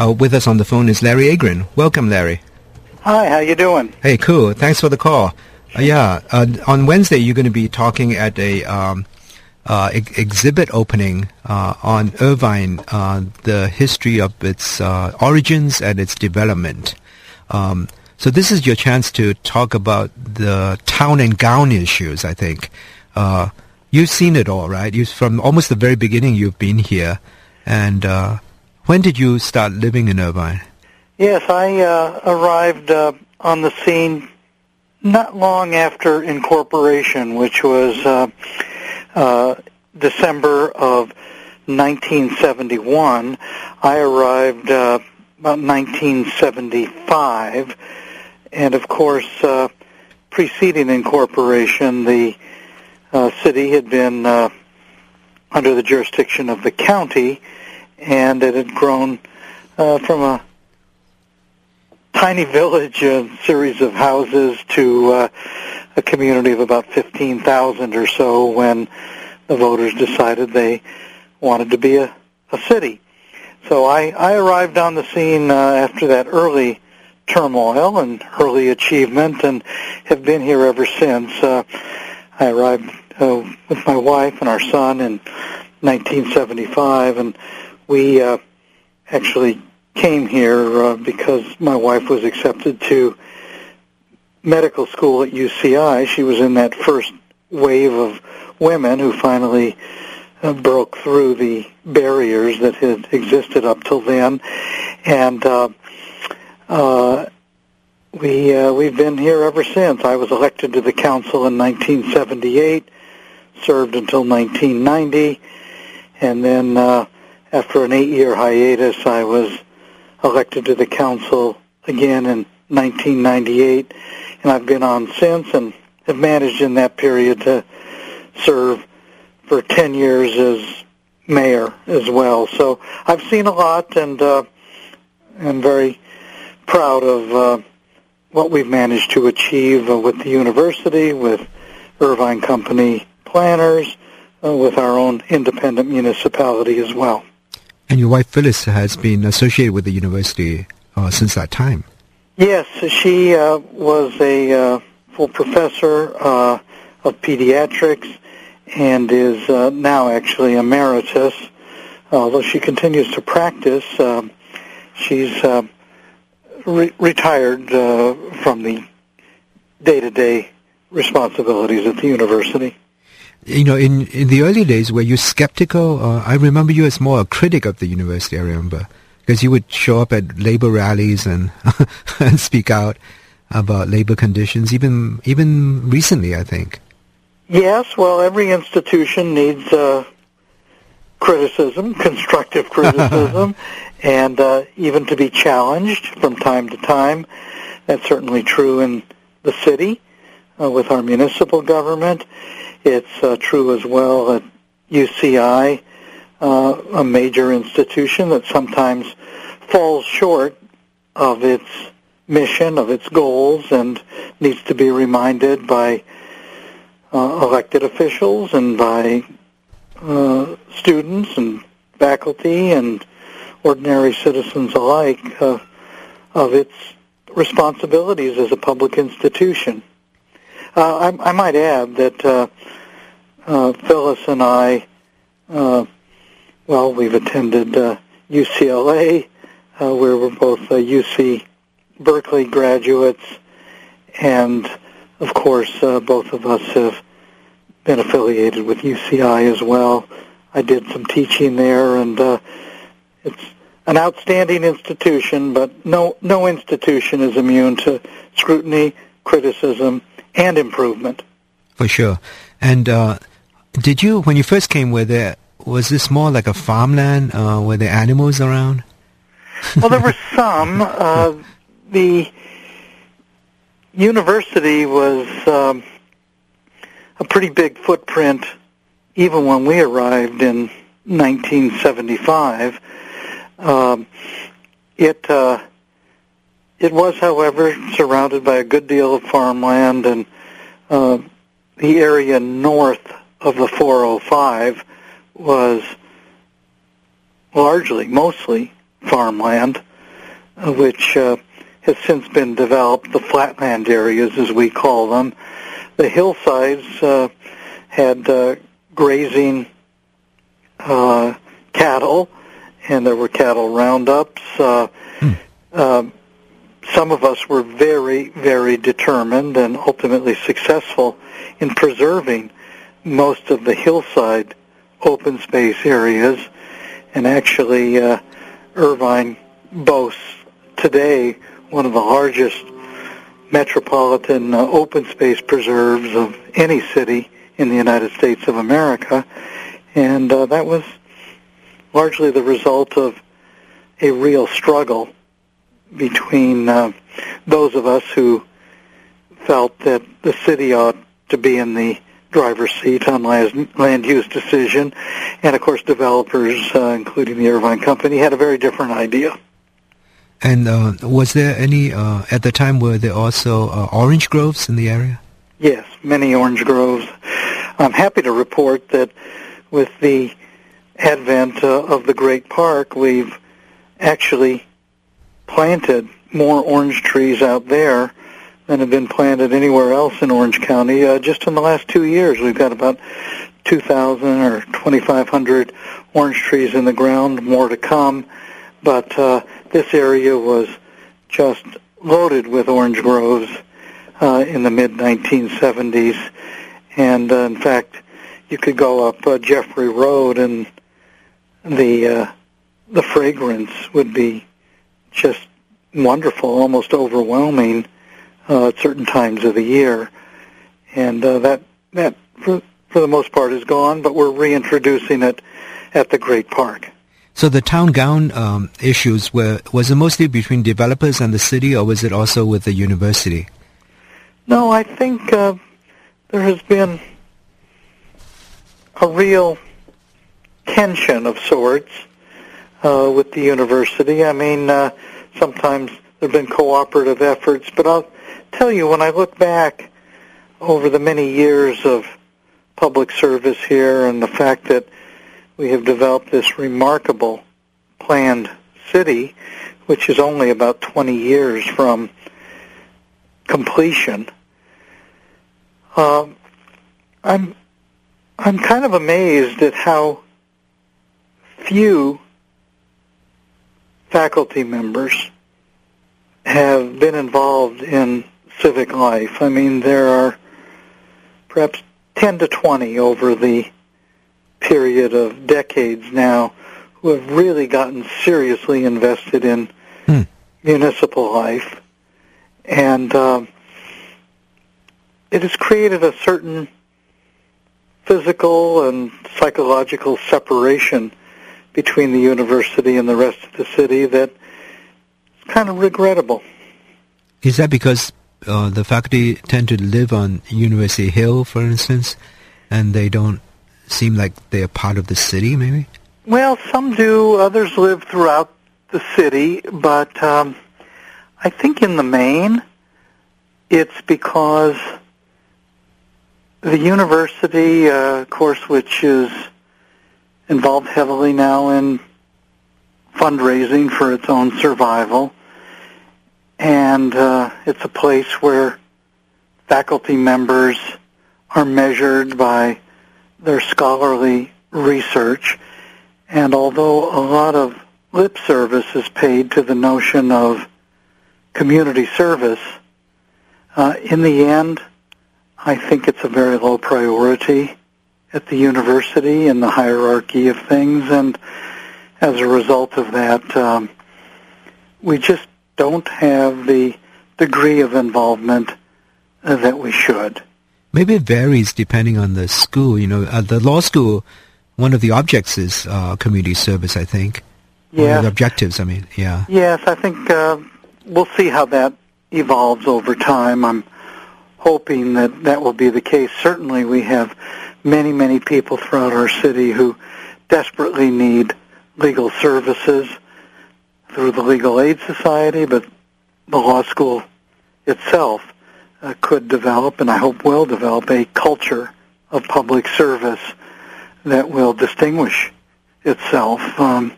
Uh, with us on the phone is Larry Agran. Welcome, Larry. Hi, how you doing? Hey, cool. Thanks for the call. Uh, yeah, uh, on Wednesday you're going to be talking at a um, uh, ex- exhibit opening uh, on Irvine, uh, the history of its uh, origins and its development. Um, so this is your chance to talk about the town and gown issues. I think you've seen it all, right? You from almost the very beginning you've been here, and when did you start living in Irvine? Yes, I arrived on the scene not long after incorporation, which was uh, uh, December of 1971. I arrived uh, about 1975, and of course, uh, preceding incorporation, the uh, city had been uh, under the jurisdiction of the county, and it had grown uh, from a tiny village, a series of houses, to uh, a community of about 15,000 or so when the voters decided they wanted to be a, a city. So I, I arrived on the scene uh, after that early turmoil and early achievement and have been here ever since. Uh, I arrived uh, with my wife and our son in 1975 and we uh, actually came here uh, because my wife was accepted to medical school at UCI. She was in that first wave of women who finally uh, broke through the barriers that had existed up till then, and uh, uh, we uh, we've been here ever since. I was elected to the council in 1978, served until 1990, and then uh, after an eight-year hiatus, I was elected to the council again in 1998, and I've been on since and have managed in that period to serve for 10 years as mayor as well. So I've seen a lot and uh, am very proud of uh, what we've managed to achieve uh, with the university, with Irvine Company planners, uh, with our own independent municipality as well. And your wife Phyllis has been associated with the university uh, since that time. Yes, she uh, was a uh, full professor uh, of pediatrics and is uh, now actually emeritus. Although she continues to practice, she's re- retired from the day-to-day responsibilities at the university you know, in, in the early days, were you skeptical? Uh, I remember you as more a critic of the university, I remember, because you would show up at labor rallies and, and speak out about labor conditions, even, even recently, I think. Yes, well, every institution needs uh, criticism, constructive criticism, and uh, even to be challenged from time to time. That's certainly true in the city uh, with our municipal government. It's uh, true as well at UCI, uh, a major institution that sometimes falls short of its mission, of its goals, and needs to be reminded by uh, elected officials and by uh, students and faculty and ordinary citizens alike uh, of its responsibilities as a public institution. Uh, I, I might add that uh, Phyllis and I, uh, well, we've attended uh, UCLA, uh, where we're both uh, UC Berkeley graduates, and of course, uh, both of us have been affiliated with UCI as well. I did some teaching there, and uh, it's an outstanding institution, but no no institution is immune to scrutiny, criticism, and improvement. For sure. And uh, did you, when you first came, were there, was this more like a farmland? Uh, were there animals around? well, there were some. Uh, the university was um, a pretty big footprint even when we arrived in 1975. Um, it uh, it was, however, surrounded by a good deal of farmland, and uh, the area north of the 405 was largely, mostly farmland. uh, which uh, has since been developed, the flatland areas as we call them. The hillsides uh, had uh, grazing uh, cattle, and there were cattle roundups. Uh, hmm. uh, some of us were very, very determined and ultimately successful in preserving most of the hillside open space areas. And actually, uh, Irvine boasts today one of the largest metropolitan uh, open space preserves of any city in the United States of America. And uh, that was largely the result of a real struggle between uh, those of us who felt that the city ought to be in the driver's seat on land use decision, and of course developers, uh, including the Irvine Company, had a very different idea. And uh, was there any, uh, at the time, were there also uh, orange groves in the area? Yes, many orange groves. I'm happy to report that with the advent uh, of the Great Park, we've actually planted more orange trees out there than have been planted anywhere else in Orange County. Uh, just in the last two years, we've got about 2,000 or 2,500 orange trees in the ground, more to come. But uh, this area was just loaded with orange groves uh, in the mid 1970s, and uh, in fact, you could go up uh, Jeffrey Road and the uh, the fragrance would be just wonderful, almost overwhelming uh, at certain times of the year, and uh, that that for for the most part is gone, but we're reintroducing it at the Great Park. So the town gown um, issues were was it mostly between developers and the city, or was it also with the university? No, I think uh, there has been a real tension of sorts uh, with the university. I mean, uh, sometimes there have been cooperative efforts, but I'll tell you, when I look back over the many years of public service here and the fact that we have developed this remarkable planned city, which is only about 20 years from completion, um, I'm I'm kind of amazed at how few faculty members have been involved in civic life. I mean, there are perhaps 10 to 20 over the period of decades now who have really gotten seriously invested in hmm. municipal life. And um, it has created a certain physical and psychological separation between the university and the rest of the city that is kind of regrettable. Is that because uh, the faculty tend to live on University Hill, for instance, and they don't seem like they're part of the city, maybe? Well, some do. Others live throughout the city, but um, I think in the main, it's because the university, uh, of course, which is involved heavily now in fundraising for its own survival, and uh, it's a place where faculty members are measured by their scholarly research. And although a lot of lip service is paid to the notion of community service, uh, in the end, I think it's a very low priority at the university in the hierarchy of things, and as a result of that, um, we just don't have the degree of involvement uh, that we should. Maybe it varies depending on the school. You know, at the law school, one of the objects is uh, community service. I think. Yeah. The objectives. I mean, yeah. Yes, I think uh, we'll see how that evolves over time. I'm hoping that that will be the case. Certainly, we have many, many people throughout our city who desperately need legal services through the Legal Aid Society, but the law school itself uh, could develop, and I hope will develop, a culture of public service that will distinguish itself. Um,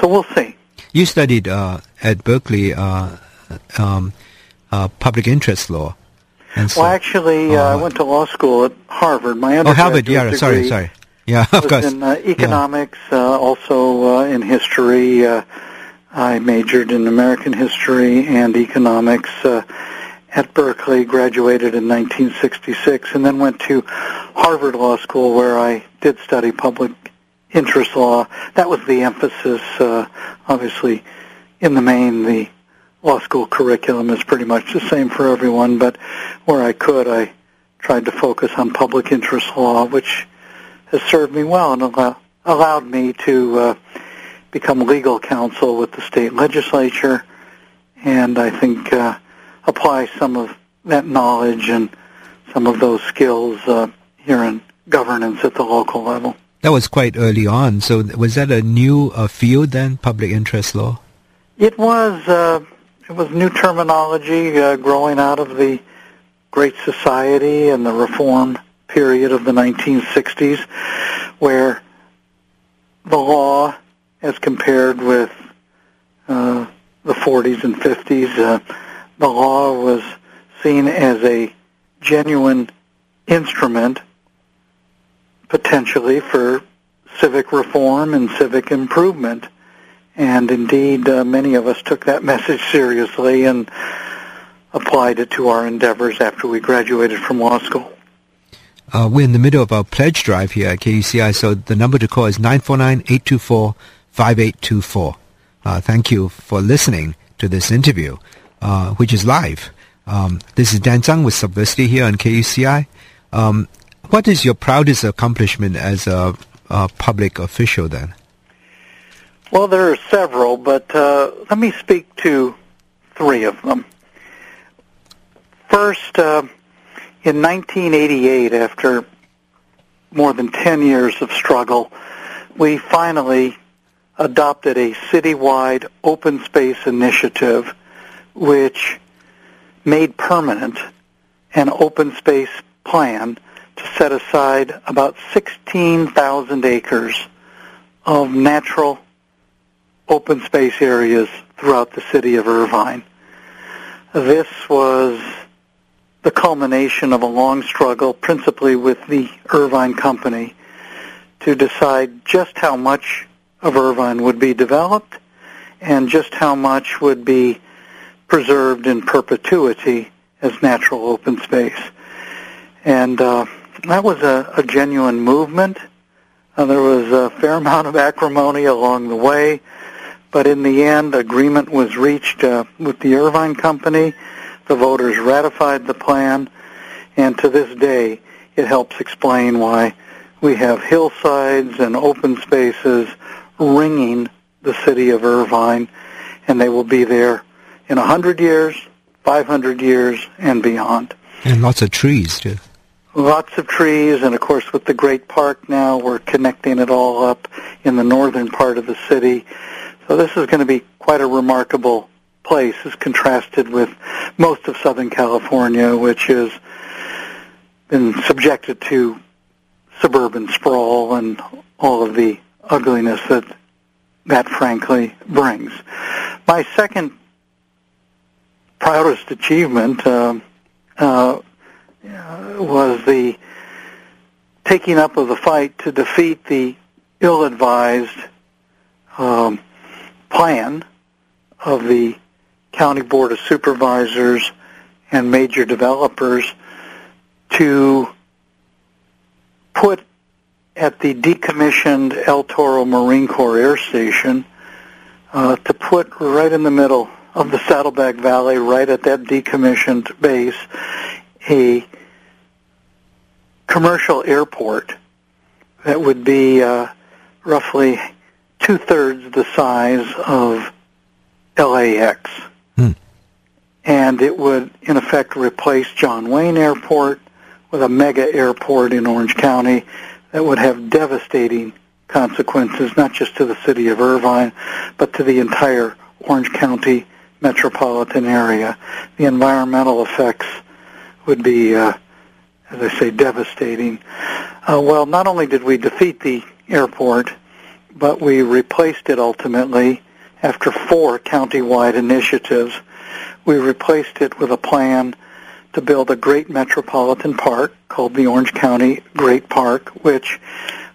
so we'll see. You studied uh, at Berkeley uh, um, uh, public interest law. And so, well, actually, uh, I went to law school at Harvard. My undergraduate oh, Harvard, yeah, sorry, sorry. Yeah, of was course. in uh, economics, yeah. uh, also uh, in history. I majored in American history and economics uh, at Berkeley, graduated in 1966, and then went to Harvard Law School where I did study public interest law. That was the emphasis. Uh, obviously, in the main, the law school curriculum is pretty much the same for everyone, but where I could, I tried to focus on public interest law, which has served me well and allow, allowed me to uh, become legal counsel with the state legislature, and I think uh, apply some of that knowledge and some of those skills uh, here in governance at the local level. That was quite early on. So was that a new uh, field then, public interest law? It was. Uh, it was new terminology uh, growing out of the Great Society and the reform period of the 1960s, where the law, as compared with uh, the 40s and 50s, uh, the law was seen as a genuine instrument potentially for civic reform and civic improvement. And indeed, uh, many of us took that message seriously and applied it to our endeavors after we graduated from law school. Uh, we're in the middle of our pledge drive here at KUCI, so the number to call is 949-824-5824. Uh, thank you for listening to this interview, uh, which is live. Um, this is Dan Zhang with Subversity here on KUCI. Um, what is your proudest accomplishment as a, a public official then? Well, there are several, but uh, let me speak to three of them. First, uh, in 1988, after more than 10 years of struggle, we finally adopted a citywide open space initiative which made permanent an open space plan to set aside about 16,000 acres of natural open space areas throughout the city of Irvine. This was the culmination of a long struggle, principally with the Irvine Company, to decide just how much of Irvine would be developed and just how much would be preserved in perpetuity as natural open space. And uh, that was a, a genuine movement. Uh, there was a fair amount of acrimony along the way. But in the end, agreement was reached uh, with the Irvine Company. The voters ratified the plan, and to this day, it helps explain why we have hillsides and open spaces ringing the city of Irvine, and they will be there in a 100 years, 500 years, and beyond. And lots of trees, too. Lots of trees, and of course with the great park now, we're connecting it all up in the northern part of the city so this is going to be quite a remarkable place as contrasted with most of Southern California, which has been subjected to suburban sprawl and all of the ugliness that that frankly brings. My second proudest achievement uh, uh, was the taking up of the fight to defeat the ill-advised um, plan of the County Board of Supervisors and major developers to at the decommissioned El Toro Marine Corps Air Station, uh, to put right in the middle of the Saddleback Valley, right at that decommissioned base, a commercial airport that would be uh, roughly two-thirds the size of LAX. Hmm. And it would, in effect, replace John Wayne Airport with a mega airport in Orange County that would have devastating consequences, not just to the city of Irvine, but to the entire Orange County metropolitan area. The environmental effects would be, uh, as I say, devastating. Uh, well, not only did we defeat the airport, but we replaced it ultimately after four county-wide initiatives. We replaced it with a plan to build a great metropolitan park called the Orange County Great Park, which,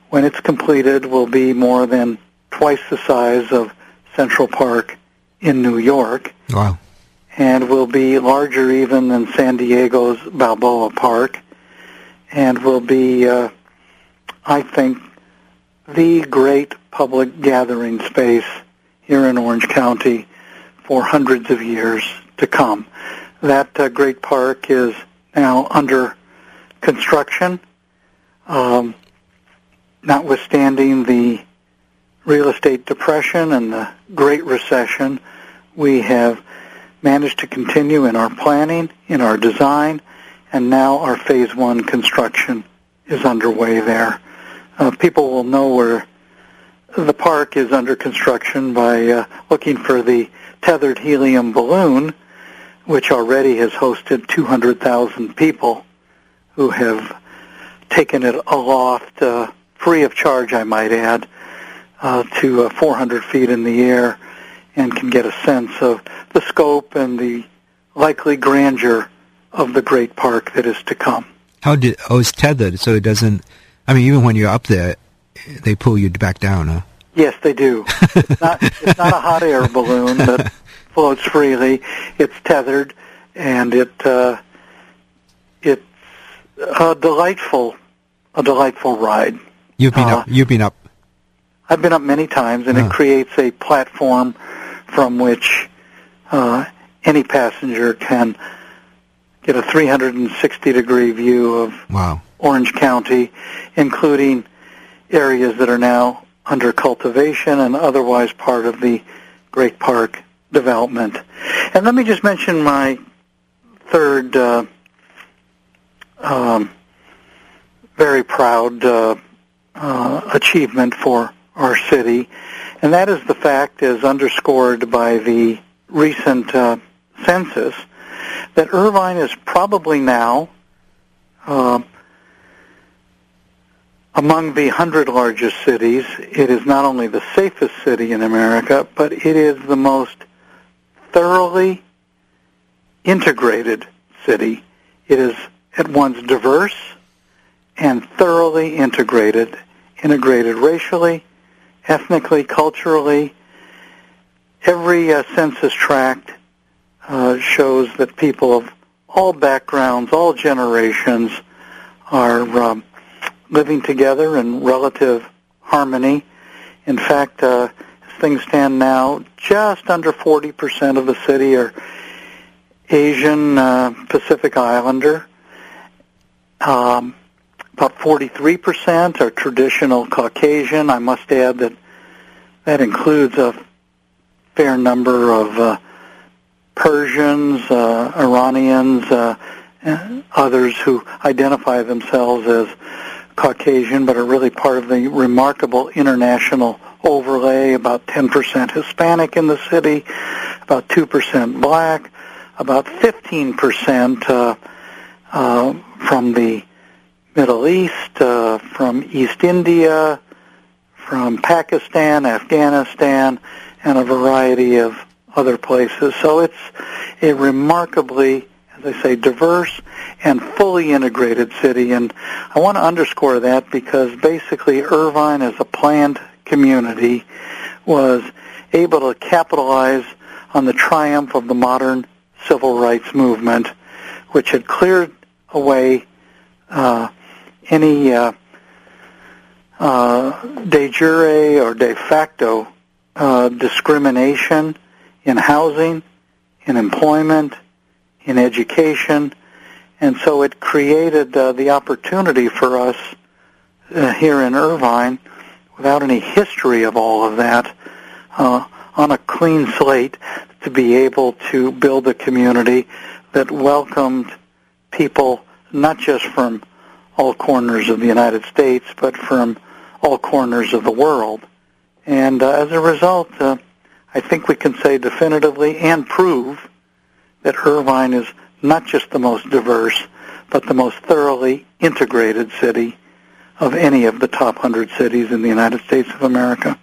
when it's completed, will be more than twice the size of Central Park in New York. Wow. And will be larger even than San Diego's Balboa Park, and will be, uh, I think, the great public gathering space here in Orange County for hundreds of years to come. That uh, great park is now under construction, um, notwithstanding the real estate depression and the Great Recession. We have managed to continue in our planning, in our design, and now our phase one construction is underway there. Uh, people will know where the park is under construction by uh, looking for the tethered helium balloon, which already has hosted 200,000 people who have taken it aloft, uh, free of charge, I might add, uh, to uh, 400 feet in the air and can get a sense of the scope and the likely grandeur of the great park that is to come. How did, oh, it's tethered, so it doesn't, I mean, even when you're up there, they pull you back down, huh? Yes, they do. it's, not, it's not a hot air balloon that floats freely. It's tethered, and it uh, it's a delightful, a delightful ride. You've been uh, up. You've been up. I've been up many times, and it creates a platform from which uh, any passenger can get a 360 degree view of wow. Orange County, including areas that are now under cultivation and otherwise part of the Great Park development. And let me just mention my third uh, um, very proud uh, uh, achievement for our city, and that is the fact, as underscored by the recent uh, census, that Irvine is probably now uh, among the 100 largest cities, it is not only the safest city in America, but it is the most thoroughly integrated city. It is at once diverse and thoroughly integrated, integrated racially, ethnically, culturally. Every uh, census tract uh, shows that people of all backgrounds, all generations are um, living together in relative harmony. In fact, uh, things stand now, just under 40% of the city are Asian uh, Pacific Islander. Um, about 43% are traditional Caucasian. I must add that that includes a fair number of uh, Persians, uh, Iranians, uh, others who identify themselves as Caucasian, but are really part of the remarkable international overlay, about 10% Hispanic in the city, about 2% black, about 15% uh, uh, from the Middle East, uh, from East India, from Pakistan, Afghanistan, and a variety of other places. So it's a remarkably as I say, diverse and fully integrated city. And I want to underscore that because basically Irvine as a planned community was able to capitalize on the triumph of the modern civil rights movement, which had cleared away uh, any uh, uh, de jure or de facto uh, discrimination in housing, in employment, in education, and so it created uh, the opportunity for us uh, here in Irvine, without any history of all of that, uh, on a clean slate, to be able to build a community that welcomed people not just from all corners of the United States, but from all corners of the world. And uh, as a result, uh, I think we can say definitively and prove that Irvine is not just the most diverse, but the most thoroughly integrated city of any of the top 100 cities in the United States of America.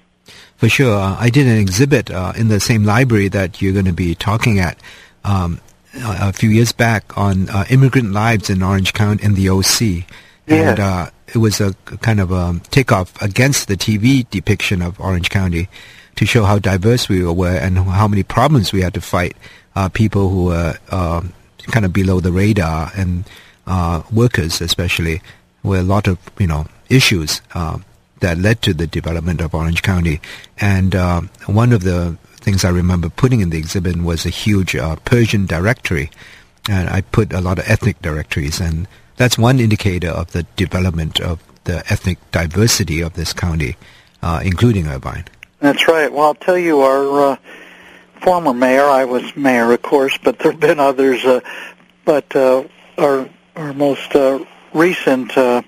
For sure. Uh, I did an exhibit uh, in the same library that you're going to be talking at um, a, a few years back on uh, immigrant lives in Orange County in the OC. And uh, it was a kind of a takeoff against the TV depiction of Orange County to show how diverse we were and how many problems we had to fight. Uh, people who were uh, kind of below the radar and uh, workers especially were a lot of you know issues uh, that led to the development of Orange County. And uh, one of the things I remember putting in the exhibit was a huge uh, Persian directory, and I put a lot of ethnic directories, and that's one indicator of the development of the ethnic diversity of this county, uh, including Irvine. That's right. Well, I'll tell you, our uh, former mayor, I was mayor, of course, but there have been others, uh, but our, our most uh, recent uh,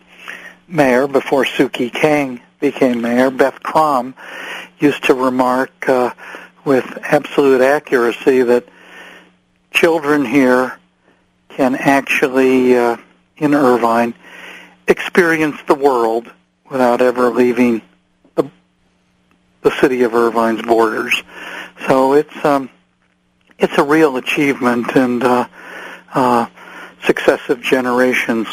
mayor before Sukhee Kang became mayor, Beth Krom, used to remark uh, with absolute accuracy that children here can actually, uh, in Irvine, experience the world without ever leaving the, the city of Irvine's borders. So it's um, it's a real achievement, and uh, uh, successive generations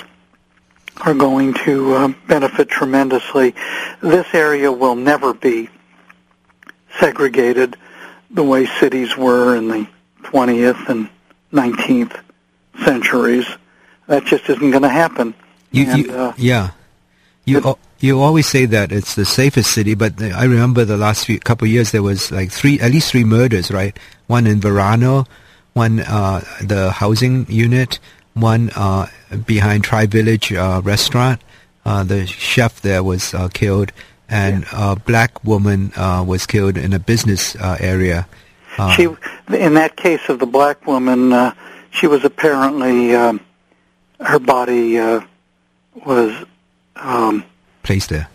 are going to uh, benefit tremendously. This area will never be segregated the way cities were in the 20th and 19th centuries. That just isn't going to happen. You, and, you, uh, yeah. You you always say that it's the safest city, but I remember the last few couple of years there was like three, at least three murders, right? One in Verano, one uh, the housing unit, one uh, behind Tri Village uh, restaurant. Uh, the chef there was uh, killed, and a black woman uh, was killed in a business uh, area. she, in that case of the black woman, she was apparently um, her body was um, placed there.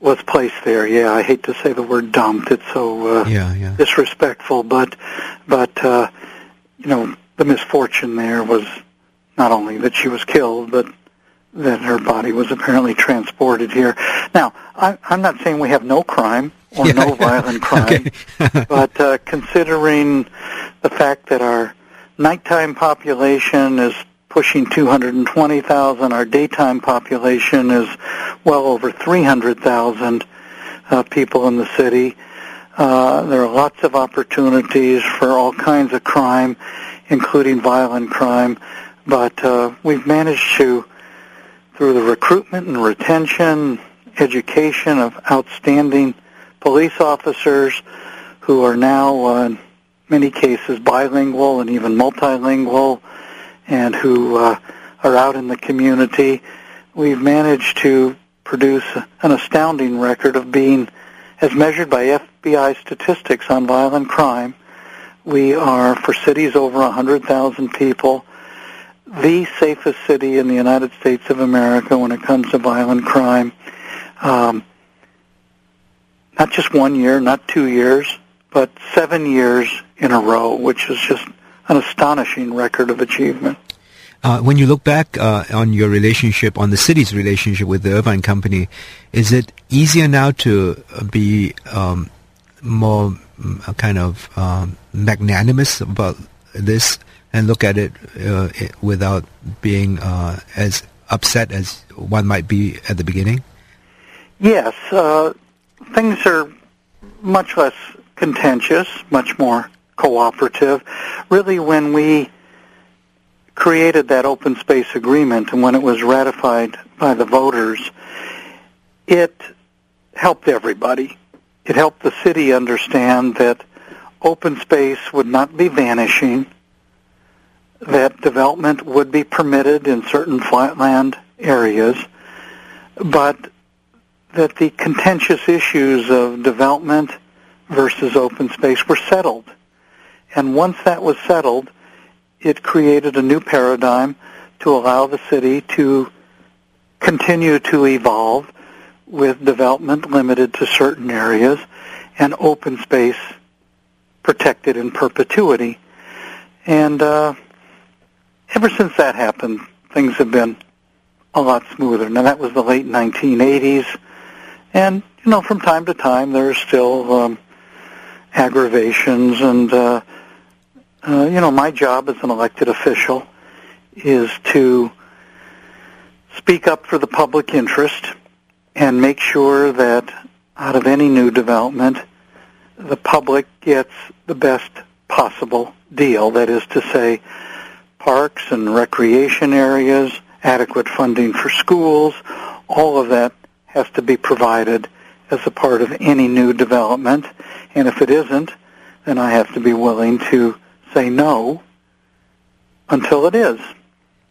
Was placed there. Yeah, I hate to say the word dumped. It's so yeah, yeah. disrespectful, but but you know the misfortune there was not only that she was killed, but that her body was apparently transported here. Now, I, I'm not saying we have no crime or yeah, no violent crime, but uh, considering the fact that our nighttime population is pushing 220,000, our daytime population is well over 300,000 uh, people in the city. Uh, there are lots of opportunities for all kinds of crime, including violent crime. But uh, we've managed to, through the recruitment and retention, education of outstanding police officers who are now, uh, in many cases, bilingual and even multilingual, and who uh, are out in the community, we've managed to produce an astounding record of being, as measured by FBI statistics on violent crime, we are, for cities over 100,000 people, the safest city in the United States of America when it comes to violent crime. Um, not just one year, not two years, but seven years in a row, which is just an astonishing record of achievement. Uh, when you look back uh, on your relationship, on the city's relationship with the Irvine Company, is it easier now to be um, more mm, kind of um, magnanimous about this and look at it, uh, it without being uh, as upset as one might be at the beginning? Yes, uh, things are much less contentious, much more cooperative. Really, when we created that open space agreement and when it was ratified by the voters, it helped everybody. It helped the city understand that open space would not be vanishing that development would be permitted in certain flatland areas, but that the contentious issues of development versus open space were settled. And once that was settled, it created a new paradigm to allow the city to continue to evolve with development limited to certain areas and open space protected in perpetuity. And uh, ever since that happened, things have been a lot smoother. Now that was the late 1980s, and you know, from time to time there are still um, aggravations, and uh, uh, you know, my job as an elected official is to speak up for the public interest and make sure that out of any new development, the public gets the best possible deal. That is to say, parks and recreation areas, adequate funding for schools, all of that has to be provided as a part of any new development. And if it isn't, then I have to be willing to say no until it is.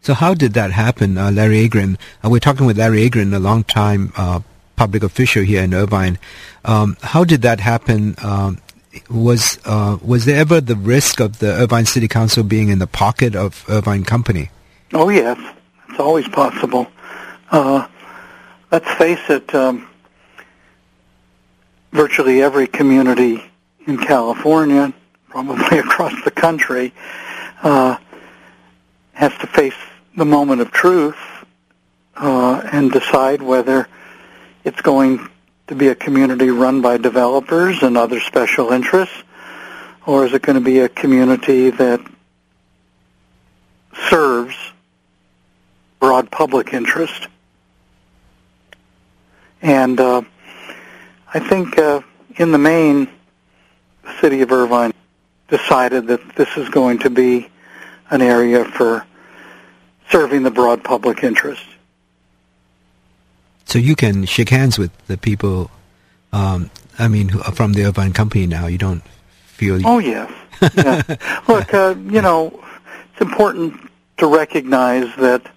So how did that happen, uh, Larry Agran? Uh, we're talking with Larry Agran, a long-time uh, public official here in Irvine. Um, how did that happen? Um, was uh, was there ever the risk of the Irvine City Council being in the pocket of Irvine Company? Oh yes, it's always possible. Uh, let's face it. Um, virtually every community in California, probably across the country, uh, has to face the moment of truth uh, and decide whether it's going to be a community run by developers and other special interests, or is it going to be a community that serves broad public interest? And uh, I think uh, in the main, the city of Irvine decided that this is going to be an area for serving the broad public interest. So you can shake hands with the people, um, I mean, who, from the Irvine Company now. You don't feel... Oh, yes. yeah. Look, uh, you know, it's important to recognize that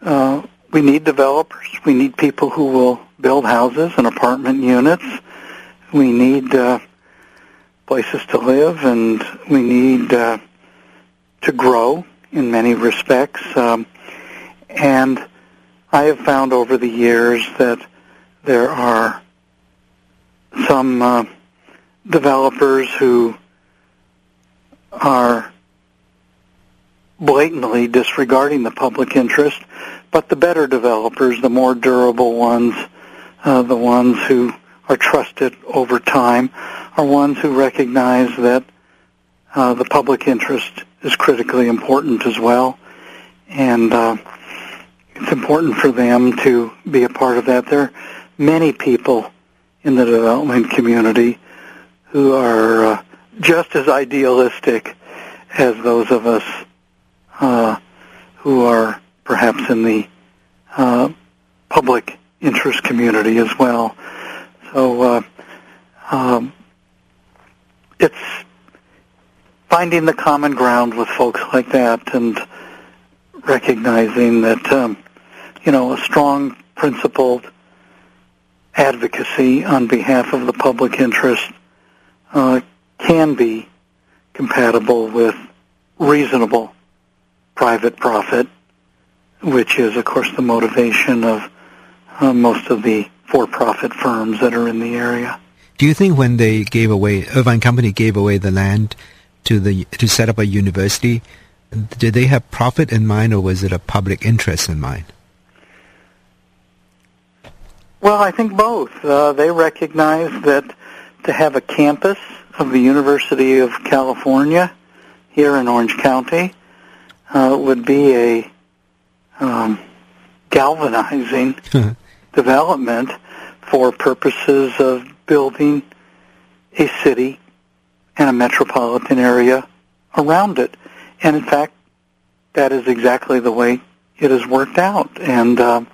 uh, we need developers. We need people who will build houses and apartment units. We need uh, places to live, and we need uh, to grow in many respects. Um, and I have found over the years that there are some uh, developers who are blatantly disregarding the public interest, but the better developers, the more durable ones, uh, the ones who are trusted over time, are ones who recognize that uh, the public interest is critically important as well, and uh, it's important for them to be a part of that. There are many people in the development community who are uh, just as idealistic as those of us uh, who are perhaps in the uh, public interest community as well. So uh, um, it's finding the common ground with folks like that and recognizing that um, you know a strong principled advocacy on behalf of the public interest uh, can be compatible with reasonable private profit, which is, of course, the motivation of uh, most of the for-profit firms that are in the area. Do you think when they gave away, Irvine Company gave away the land to the to set up a university, did they have profit in mind, or was it a public interest in mind? Well, I think both. Uh, they recognize that to have a campus of the University of California here in Orange County uh, would be a um, galvanizing development for purposes of building a city and a metropolitan area around it. And in fact, that is exactly the way it has worked out. And uh,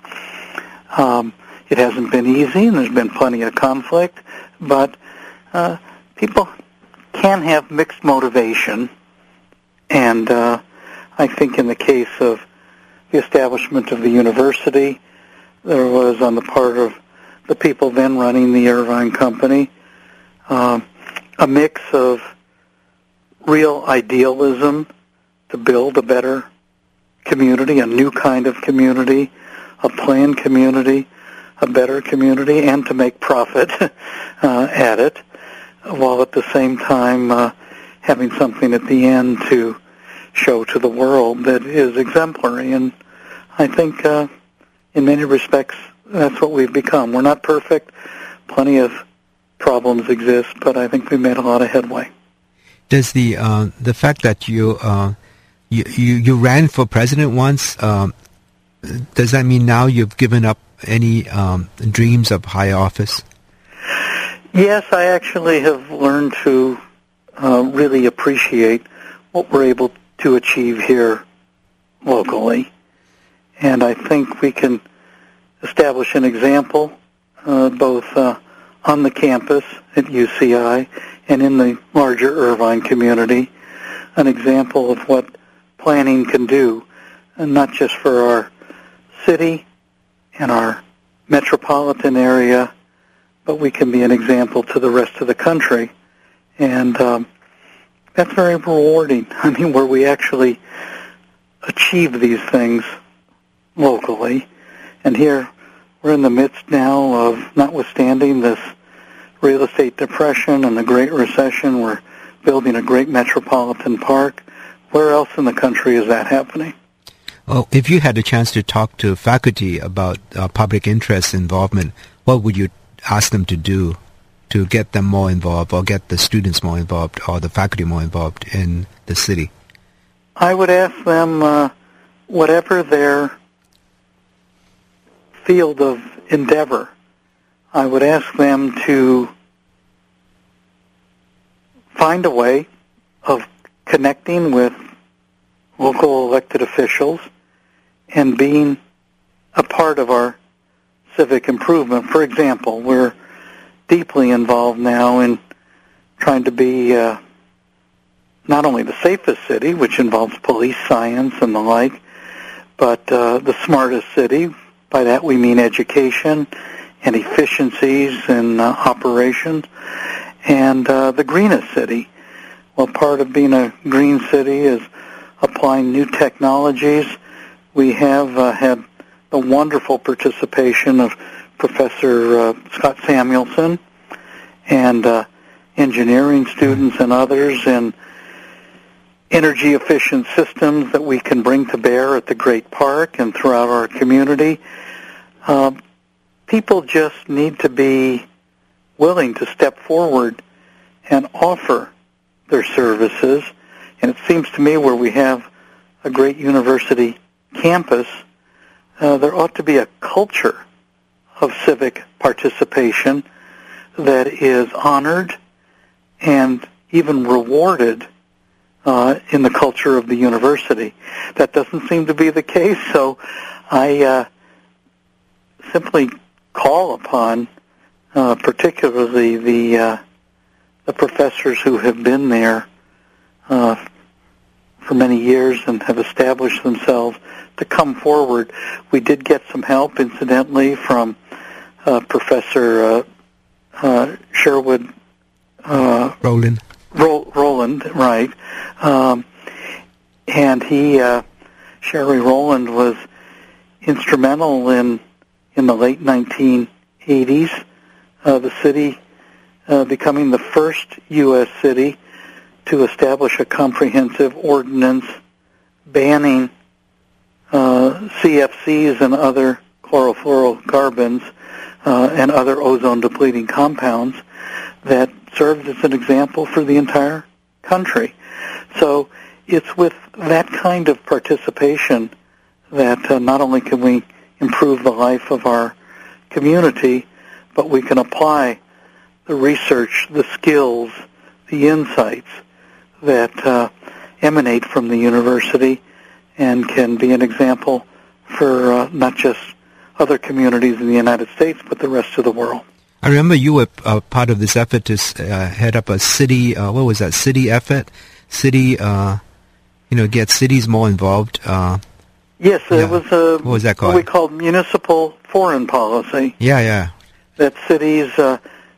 um, it hasn't been easy, and there's been plenty of conflict, but uh, people can have mixed motivation. And uh, I think in the case of the establishment of the university, there was on the part of the people then running the Irvine Company uh, a mix of real idealism to build a better community, a new kind of community, a planned community, a better community, and to make profit uh, at it, while at the same time uh, having something at the end to show to the world that is exemplary. And I think, uh, in many respects, that's what we've become. We're not perfect, plenty of problems exist, but I think we've made a lot of headway. Does the uh, the fact that you, uh, you you you ran for president once um, does that mean now you've given up any um, dreams of high office? Yes, I actually have learned to uh, really appreciate what we're able to achieve here locally, and I think we can establish an example uh, both uh, on the campus at UCI and in the larger Irvine community, an example of what planning can do, and not just for our city and our metropolitan area, but we can be an example to the rest of the country. And um, that's very rewarding. I mean, where we actually achieve these things locally. And here we're in the midst now of, notwithstanding this real estate depression and the Great Recession, we're building a great metropolitan park. Where else in the country is that happening? Well, if you had a chance to talk to faculty about uh, public interest involvement, what would you ask them to do to get them more involved or get the students more involved or the faculty more involved in the city? I would ask them uh, whatever their field of endeavor, I would ask them to find a way of connecting with local elected officials and being a part of our civic improvement. For example, we're deeply involved now in trying to be uh, not only the safest city, which involves police science and the like, but uh, the smartest city. By that we mean education and efficiencies in uh, operations, and uh, the greenest city. Well, part of being a green city is applying new technologies we have uh, had the wonderful participation of Professor uh, Scott Samuelsen and uh, engineering students and others in energy efficient systems that we can bring to bear at the Great Park and throughout our community. Uh, people just need to be willing to step forward and offer their services. And it seems to me where we have a great university campus, uh, there ought to be a culture of civic participation that is honored and even rewarded uh, in the culture of the university. That doesn't seem to be the case, so I uh, simply call upon, uh, particularly the uh, the professors who have been there uh, for many years and have established themselves to come forward. We did get some help, incidentally, from uh, Professor uh, uh, Sherwood uh, Rowland. Ro- Rowland, right? Um, and he, uh, Sherry Rowland, was instrumental in in the late 1980s, uh, the city uh, becoming the first U.S. city to establish a comprehensive ordinance banning CFCs and other chlorofluorocarbons uh, and other ozone-depleting compounds that served as an example for the entire country. So it's with that kind of participation that uh, not only can we improve the life of our community, but we can apply the research, the skills, the insights that uh, emanate from the university and can be an example for uh, not just other communities in the United States, but the rest of the world. I remember you were uh, part of this effort to uh, head up a city. Uh, what was that? City effort, city. Uh, you know, get cities more involved. Uh, yes, yeah. it was a what was that called? What we called municipal foreign policy. Yeah, yeah. That cities,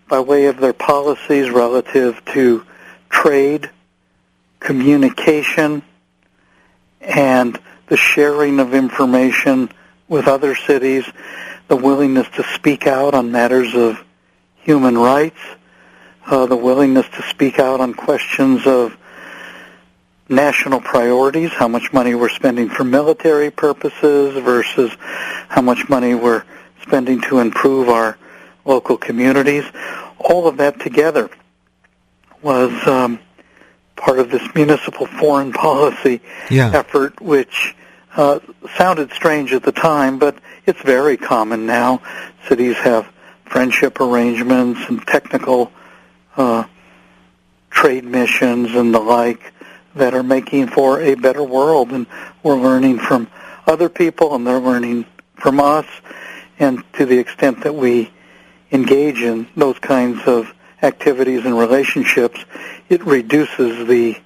by way of their policies relative to trade, communication, and the sharing of information with other cities, the willingness to speak out on matters of human rights, uh, the willingness to speak out on questions of national priorities, how much money we're spending for military purposes versus how much money we're spending to improve our local communities. All of that together was um, part of this municipal foreign policy Yeah. effort, which uh, sounded strange at the time, but it's very common now. Cities have friendship arrangements and technical uh, trade missions and the like that are making for a better world, and we're learning from other people, and they're learning from us. And to the extent that we engage in those kinds of activities and relationships, it reduces the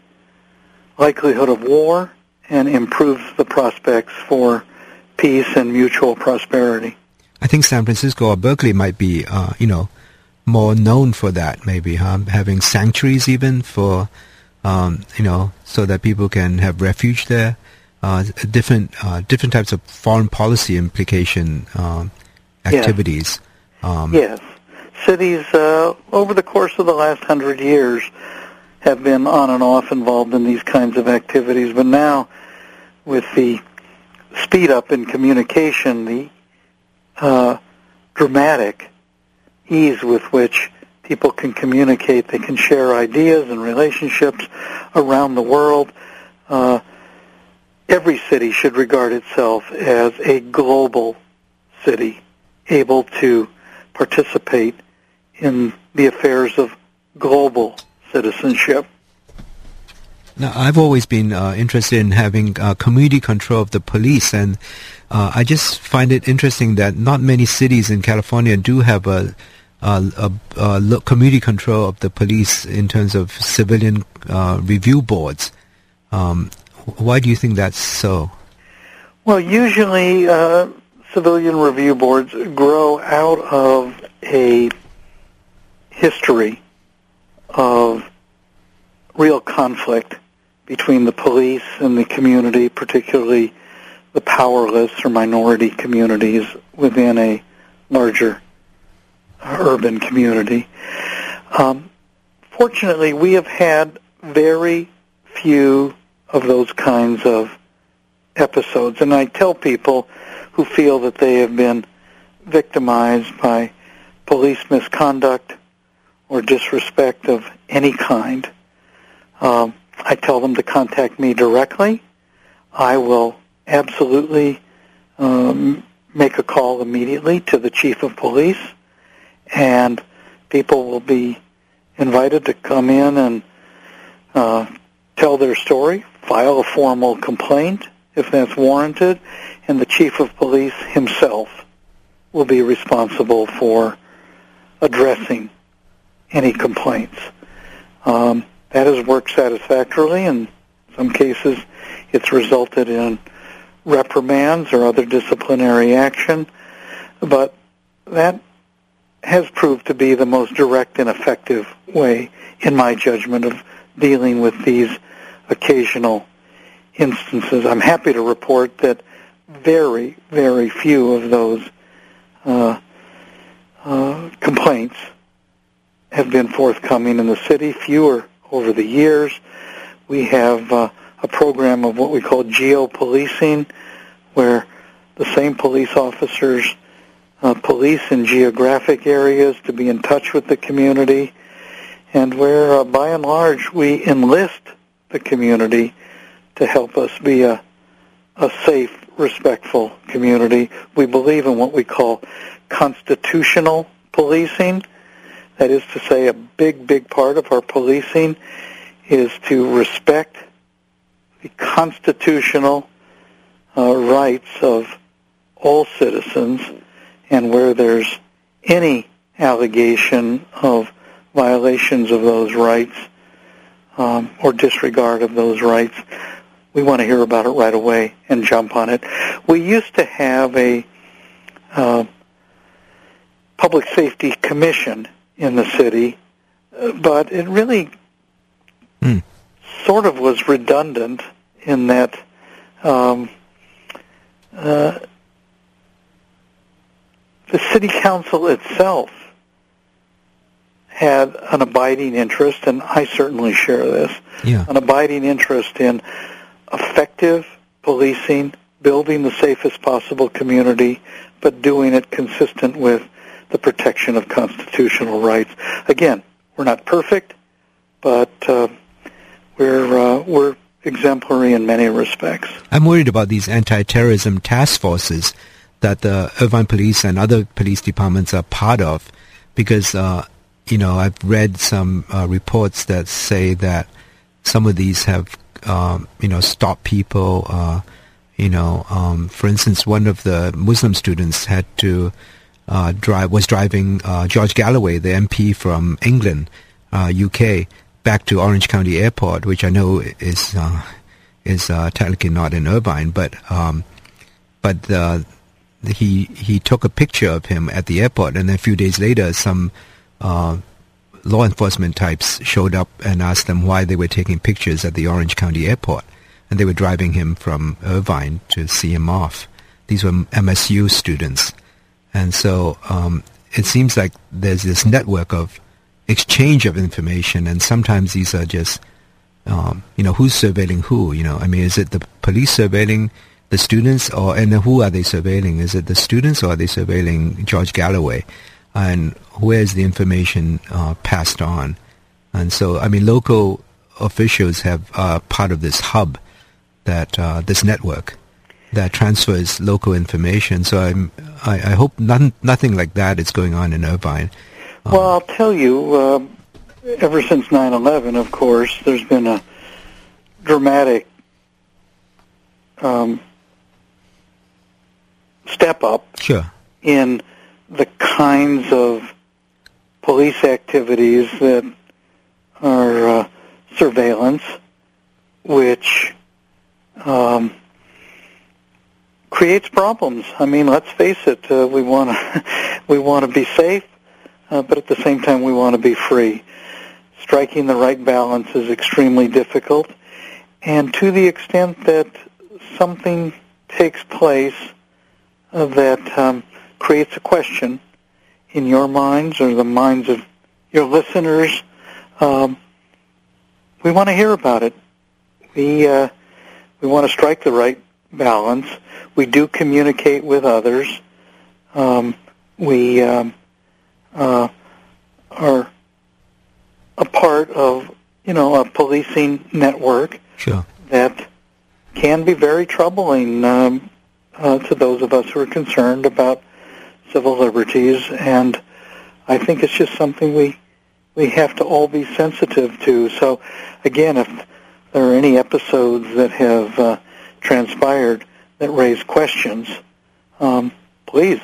likelihood of war and improves the prospects for peace and mutual prosperity. I think San Francisco or Berkeley might be, uh, you know, more known for that. Maybe huh? having sanctuaries even for, um, you know, so that people can have refuge there. Uh, different uh, different types of foreign policy implication um, Yes. activities. Um, Yes. Cities, uh, over the course of the last hundred years, have been on and off involved in these kinds of activities, but now, with the speed up in communication, the uh, dramatic ease with which people can communicate, they can share ideas and relationships around the world. Uh, every city should regard itself as a global city able to participate in the affairs of global citizenship. Now, I've always been uh, interested in having uh, community control of the police, and uh, I just find it interesting that not many cities in California do have a, a, a, a community control of the police in terms of civilian uh, review boards. Um, why do you think that's so? Well, usually uh, civilian review boards grow out of a history of real conflict between the police and the community, particularly the powerless or minority communities within a larger urban community. Um, fortunately, we have had very few of those kinds of episodes. And I tell people who feel that they have been victimized by police misconduct or disrespect of any kind, um, I tell them to contact me directly. I will absolutely um, make a call immediately to the chief of police, and people will be invited to come in and uh, tell their story, file a formal complaint if that's warranted, and the chief of police himself will be responsible for addressing any complaints. Um, that has worked satisfactorily. In some cases, it's resulted in reprimands or other disciplinary action, but that has proved to be the most direct and effective way, in my judgment, of dealing with these occasional instances. I'm happy to report that very, very few of those uh, uh, complaints have been forthcoming in the city, fewer over the years. We have uh, a program of what we call geo-policing, where the same police officers uh, police in geographic areas to be in touch with the community, and where, uh, by and large, we enlist the community to help us be a, a safe, respectful community. We believe in what we call constitutional policing. That is to say, a big, big part of our policing is to respect the constitutional uh, rights of all citizens, and where there's any allegation of violations of those rights um, or disregard of those rights, we want to hear about it right away and jump on it. We used to have a uh, public safety commission in the city, but it really Hmm. sort of was redundant in that um, uh, the city council itself had an abiding interest, and I certainly share this, Yeah. an abiding interest in effective policing, building the safest possible community, but doing it consistent with the protection of constitutional rights. Again, we're not perfect, but uh, we're uh, we're exemplary in many respects. I'm worried about these anti-terrorism task forces that the Irvine Police and other police departments are part of, because uh, you know I've read some uh, reports that say that some of these have um, you know stopped people. Uh, you know, um, for instance, one of the Muslim students had to uh, drive was driving uh, George Galloway, the MP from England, UK, uh, back to Orange County Airport, which I know is uh, is uh, technically not in Irvine, but um, but he he took a picture of him at the airport, and then a few days later, some law enforcement types showed up and asked them why they were taking pictures at the Orange County Airport, and they were driving him from Irvine to see him off. These were MSU students, and so um, it seems like there's this network of exchange of information, and sometimes these are just, um, you know, who's surveilling who? You know, I mean, is it the police surveilling the students, or and who are they surveilling? Is it the students, or are they surveilling George Galloway? And where is the information uh, passed on? And so, I mean, local officials have uh, part of this hub, that uh, this network that transfers local information. So I'm, I, I hope none, nothing like that is going on in Irvine. Well, I'll tell you, uh, ever since 9/11, of course, there's been a dramatic um, step up sure. in the kinds of police activities that are uh, surveillance, which um, creates problems. I mean, let's face it. Uh, we want to we want to be safe uh, but at the same time we want to be free. Striking the right balance is extremely difficult, and to the extent that something takes place uh, that um, creates a question in your minds or the minds of your listeners, um, we want to hear about it. We uh, we want to strike the right balance. We do communicate with others. Um, we um, uh, are a part of, you know, a policing network sure. that can be very troubling um, uh, to those of us who are concerned about civil liberties. And I think it's just something we we have to all be sensitive to. So, again, if there are any episodes that have uh, transpired that raise questions, um, please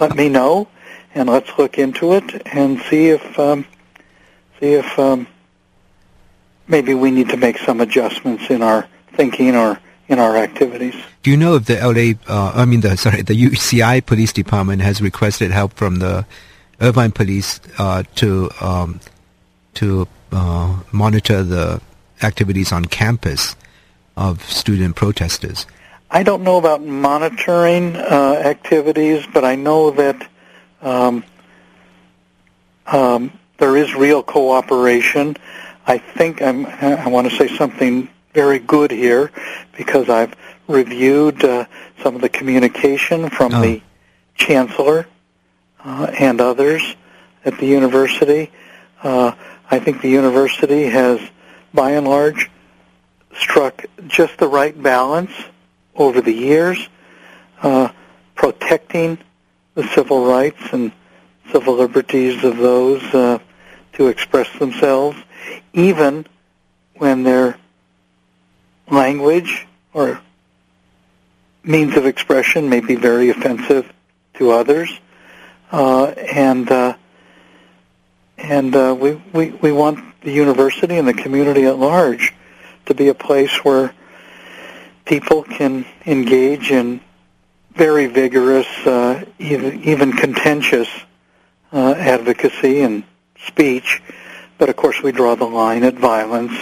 let me know and let's look into it and see if um, see if um, maybe we need to make some adjustments in our thinking or in our activities. Do you know if the LA, uh, I mean the sorry, the UCI Police Department has requested help from the Irvine Police uh, to um, to uh, monitor the activities on campus of student protesters? I don't know about monitoring uh, activities, but I know that um, um, there is real cooperation. I think I'm, I want to say something very good here because I've reviewed uh, some of the communication from oh. the chancellor uh, and others at the university. Uh, I think the university has, by and large, struck just the right balance over the years, uh, protecting the civil rights and civil liberties of those uh, to express themselves, even when their language or means of expression may be very offensive to others, uh, and uh, and uh, we, we we want the university and the community at large to be a place where people can engage in very vigorous, uh, even, even contentious uh, advocacy and speech, but of course we draw the line at violence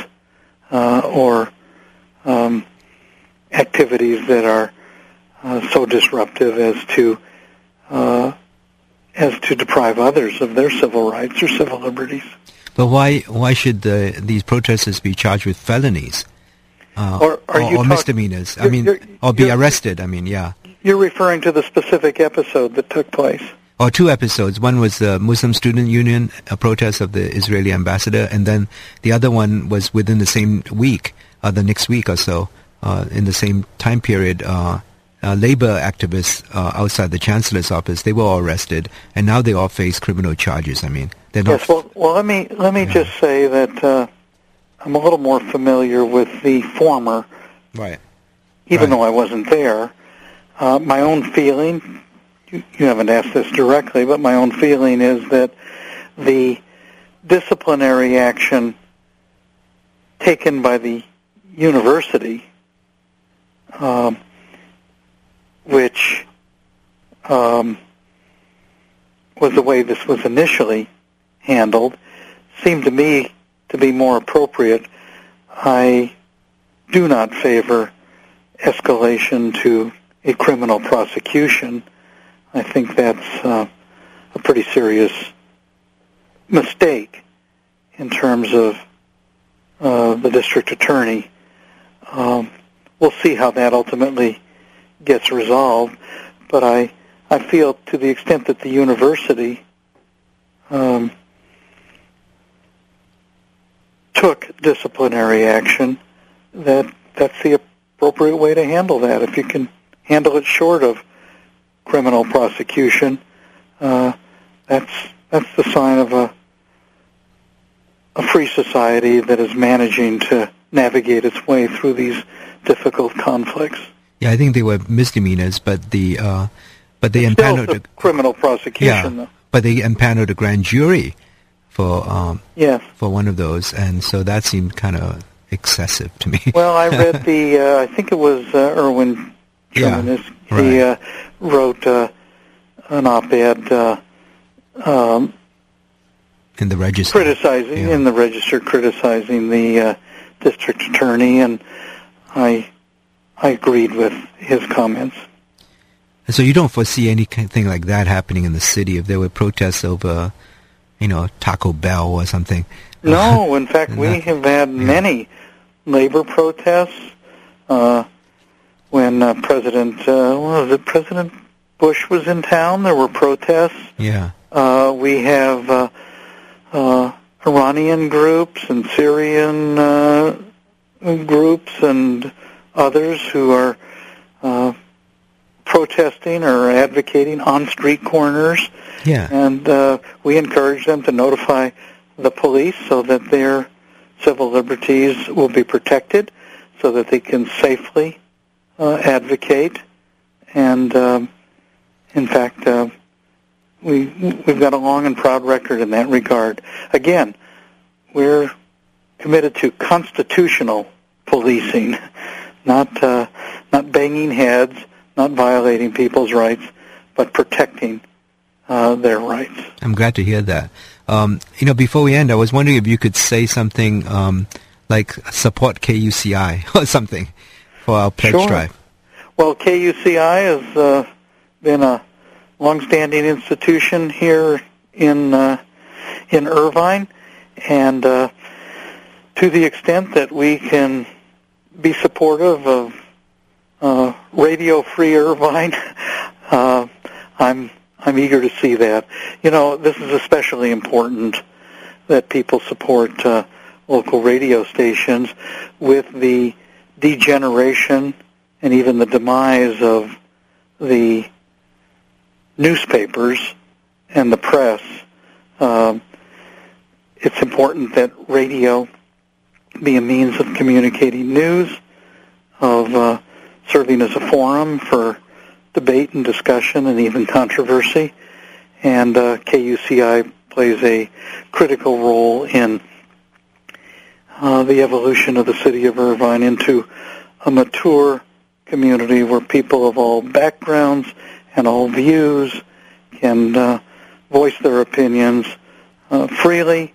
uh, or um, activities that are uh, so disruptive as to uh, as to deprive others of their civil rights or civil liberties. But why why should the, these protesters be charged with felonies? Uh, or, or, or misdemeanors. I mean, or be arrested. I mean, yeah. You're referring to the specific episode that took place. or two episodes. One was the Muslim Student Union a protest of the Israeli ambassador, and then the other one was within the same week, uh, the next week or so, uh, in the same time period. Uh, uh labor activists uh, outside the chancellor's office, they were all arrested, and now they all face criminal charges. I mean, they're not. Yes. Well, well, let me let me yeah. just say that uh, I'm a little more familiar with the former. Right. Even right. though I wasn't there, my own feeling you haven't asked this directly, but my own feeling is that the disciplinary action taken by the university, um, which um, was the way this was initially handled, seemed to me to be more appropriate. I do not favor escalation to a criminal prosecution I think that's uh, a pretty serious mistake in terms of uh, the district attorney. Um, we'll see how that ultimately gets resolved, but I I feel to the extent that the university um, took disciplinary action, that that's the appropriate way to handle that. If you can handle it short of criminal prosecution, uh, that's that's the sign of a a free society that is managing to navigate its way through these difficult conflicts. Yeah, I think they were misdemeanors, but the uh, but they impaneled a criminal prosecution. Yeah, though. but they impaneled a grand jury for um, yes. for one of those, and so that seemed kind of excessive to me. well, I read the uh, I think it was uh, Erwin Chemerinsky. Yeah, right. He uh, wrote uh, an op-ed uh, um, in the register, criticizing yeah. in the register, criticizing the uh, district attorney, and I I agreed with his comments. So you don't foresee anything like that happening in the city if there were protests over, you know, Taco Bell or something. No, in fact, we have had yeah. many labor protests. Uh, when uh, President uh, was it President Bush was in town. There were protests. Yeah. Uh, we have uh, uh, Iranian groups and Syrian uh, groups and others who are uh, protesting or advocating on street corners. Yeah. And uh, we encourage them to notify the police so that their civil liberties will be protected, so that they can safely uh, advocate, and um, in fact, uh, we we've got a long and proud record in that regard. Again, we're committed to constitutional policing, not uh, not banging heads, not violating people's rights, but protecting uh, their rights. I'm glad to hear that. Um, you know, before we end, I was wondering if you could say something um, like support KUCI or something for our pledge sure. drive. Well, KUCI has uh, been a longstanding institution here in uh, in Irvine, and uh, to the extent that we can be supportive of uh, Radio Free Irvine, uh, I'm I'm eager to see that. You know, this is especially important that people support uh, local radio stations with the degeneration and even the demise of the newspapers and the press. Um, it's important that radio be a means of communicating news, of uh, serving as a forum for debate and discussion and even controversy. And uh, KUCI plays a critical role in uh, the evolution of the city of Irvine into a mature community where people of all backgrounds and all views can uh, voice their opinions uh, freely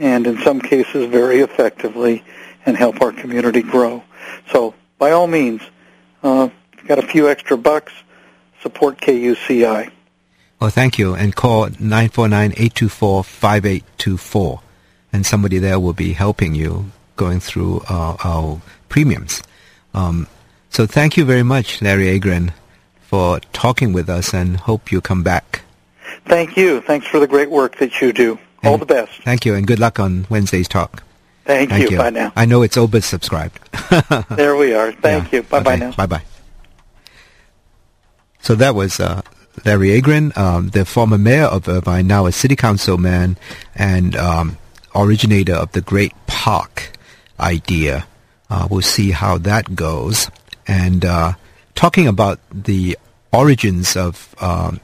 and in some cases very effectively and help our community grow. So by all means, uh, if you've got a few extra bucks, support KUCI. Well, thank you. And call 949-824-5824. And somebody there will be helping you going through uh, our premiums. Um, so thank you very much, Larry Agran, for talking with us and hope you come back. Thank you. Thanks for the great work that you do. All And- the best. Thank you, and good luck on Wednesday's talk. Thank, Thank you. Bye now. I know it's oversubscribed. There we are. Thank you. Bye bye now. Bye bye. So that was uh, Larry Agran, um, the former mayor of Irvine, now a city councilman and um, originator of the Great Park idea. Uh, we'll see how that goes. And uh, talking about the origins of um,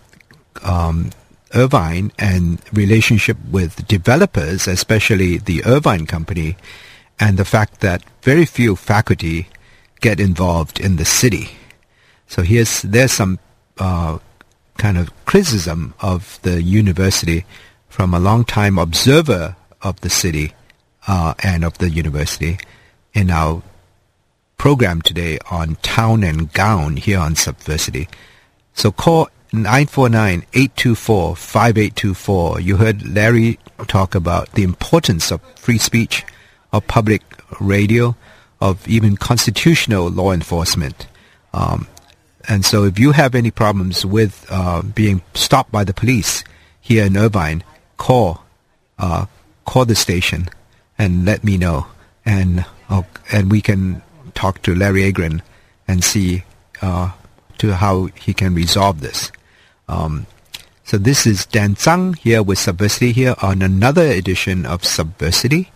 um, Irvine and relationship with developers, especially the Irvine company, and the fact that very few faculty get involved in the city. So here's there's some uh, kind of criticism of the university from a long-time observer of the city uh, and of the university in our program today on town and gown here on Subversity. So call 949-824-5824. You heard Larry talk about the importance of free speech, of public radio, of even constitutional law enforcement. Um, and so if you have any problems with uh, being stopped by the police here in Irvine, call uh, call the station and let me know, and uh, and we can talk to Larry Agran and see uh, to how he can resolve this. Um, so this is Dan Tsang here with Subversity here on another edition of Subversity,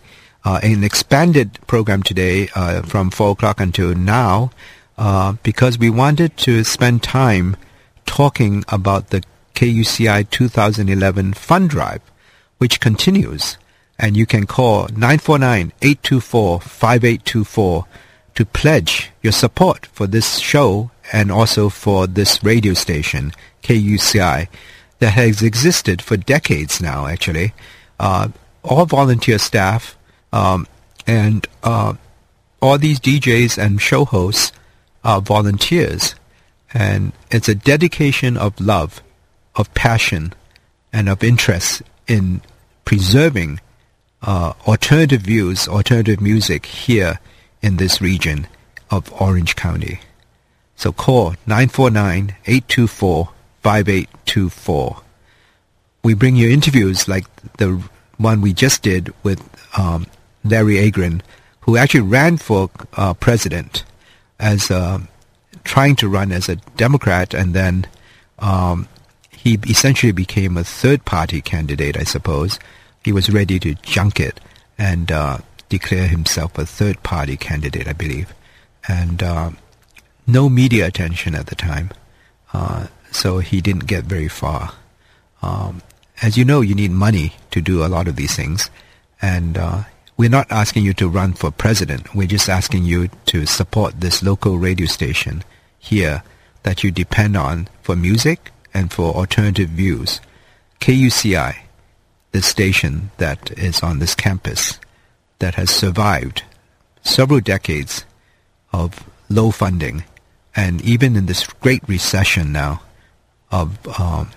uh, an expanded program today uh, from 4 o'clock until now uh, because we wanted to spend time talking about the KUCI 2011 fund drive, which continues. And you can call 949-824-5824 to pledge your support for this show and also for this radio station, KUCI, that has existed for decades now, actually. Uh, all volunteer staff um, and uh, all these DJs and show hosts are volunteers. And it's a dedication of love, of passion, and of interest in preserving uh, alternative views, alternative music here in this region of Orange County. So call 949-824-5824. We bring you interviews like the one we just did with um, Larry Agran, who actually ran for uh, president as uh, trying to run as a Democrat, and then um, he essentially became a third-party candidate, I suppose. He was ready to junk it and uh, declare himself a third-party candidate, I believe, and uh, no media attention at the time, uh, so he didn't get very far. Um, as you know, you need money to do a lot of these things, and uh, we're not asking you to run for president. We're just asking you to support this local radio station here that you depend on for music and for alternative views. KUCI, the station that is on this campus that has survived several decades of low funding and even in this great recession now of um,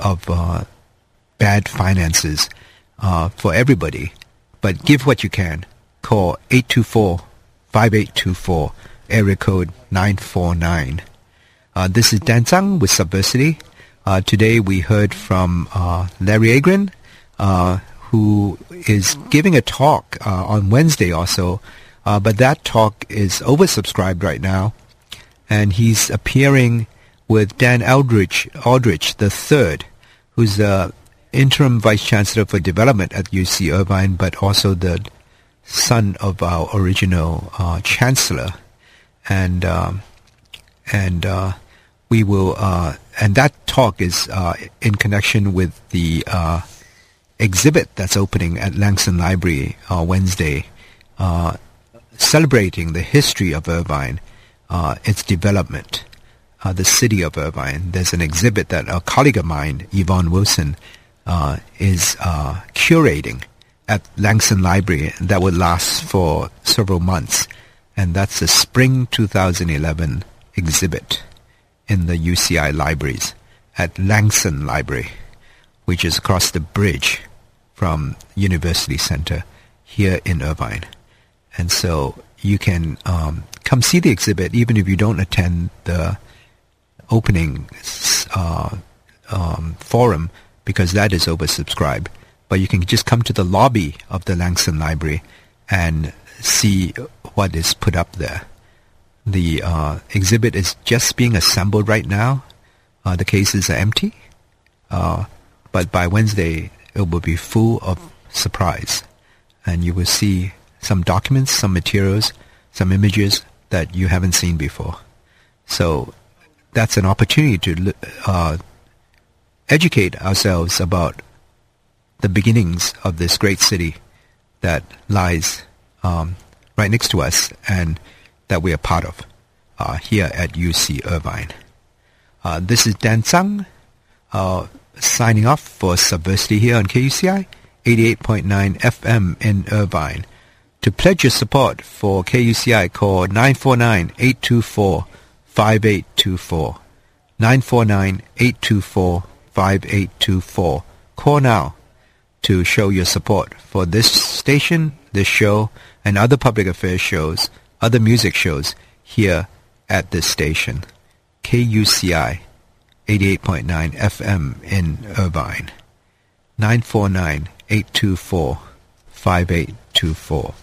of uh, bad finances uh, for everybody. But give what you can. Call 824-5824, area code 949. Uh, this is Dan Tsang with Subversity. Uh, today we heard from uh, Larry Agran, uh, who is giving a talk uh, on Wednesday also, uh, but that talk is oversubscribed right now, and he's appearing with Dan Aldrich, Aldrich third, who's the interim vice chancellor for development at UC Irvine, but also the son of our original uh, chancellor, and um, and uh, we will uh, and that talk is uh, in connection with the uh, exhibit that's opening at Langson Library uh, Wednesday, uh, celebrating the history of Irvine, uh, its development, uh, the city of Irvine. There's an exhibit that a colleague of mine, Yvonne Wilson, uh, is uh, curating at Langson Library that will last for several months, and that's the Spring 2011 exhibit in the UCI libraries at Langston Library, which is across the bridge from University Center here in Irvine. And so you can um, come see the exhibit even if you don't attend the opening uh, um, forum because that is oversubscribed. But you can just come to the lobby of the Langson Library and see what is put up there. The uh, exhibit is just being assembled right now. Uh, the cases are empty, uh, but by Wednesday it will be full of surprise, and you will see some documents, some materials, some images that you haven't seen before. So that's an opportunity to uh, educate ourselves about the beginnings of this great city that lies um, right next to us and that we are part of uh, here at UC Irvine. Uh, this is Dan Tsang uh, signing off for Subversity here on KUCI 88.9 FM in Irvine. To pledge your support for KUCI, call 949-824-5824. 949-824-5824. Call now to show your support for this station, this show, and other public affairs shows, other music shows here at this station. KUCI 88.9 FM in Irvine. 949 824 5824.